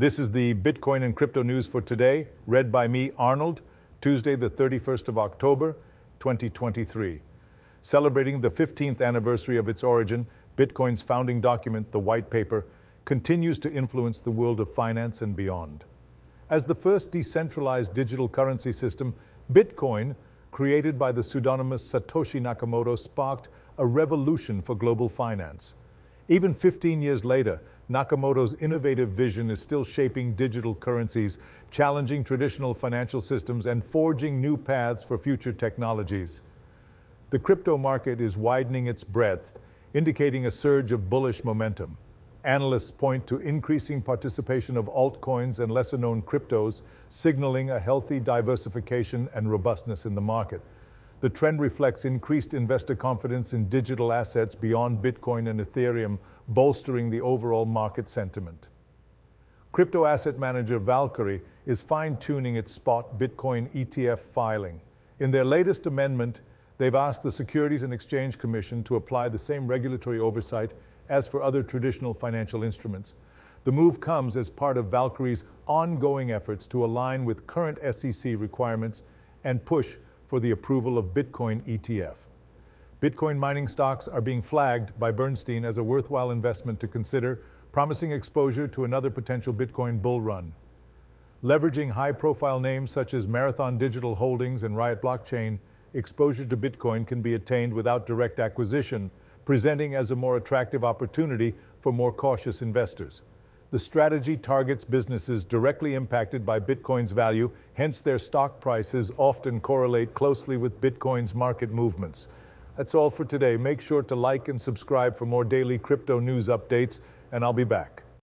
This is the Bitcoin and crypto news for today, read by me, Arnold, Tuesday, the 31st of October, 2023. Celebrating the 15th anniversary of its origin, Bitcoin's founding document, the White Paper, continues to influence the world of finance and beyond. As the first decentralized digital currency system, Bitcoin, created by the pseudonymous Satoshi Nakamoto, sparked a revolution for global finance. Even 15 years later, Nakamoto's innovative vision is still shaping digital currencies, challenging traditional financial systems, and forging new paths for future technologies. The crypto market is widening its breadth, indicating a surge of bullish momentum. Analysts point to increasing participation of altcoins and lesser known cryptos, signaling a healthy diversification and robustness in the market. The trend reflects increased investor confidence in digital assets beyond Bitcoin and Ethereum, bolstering the overall market sentiment. Crypto asset manager Valkyrie is fine tuning its spot Bitcoin ETF filing. In their latest amendment, they've asked the Securities and Exchange Commission to apply the same regulatory oversight as for other traditional financial instruments. The move comes as part of Valkyrie's ongoing efforts to align with current SEC requirements and push for the approval of Bitcoin ETF. Bitcoin mining stocks are being flagged by Bernstein as a worthwhile investment to consider, promising exposure to another potential Bitcoin bull run. Leveraging high profile names such as Marathon Digital Holdings and Riot Blockchain, exposure to Bitcoin can be attained without direct acquisition, presenting as a more attractive opportunity for more cautious investors. The strategy targets businesses directly impacted by Bitcoin's value, hence, their stock prices often correlate closely with Bitcoin's market movements. That's all for today. Make sure to like and subscribe for more daily crypto news updates, and I'll be back.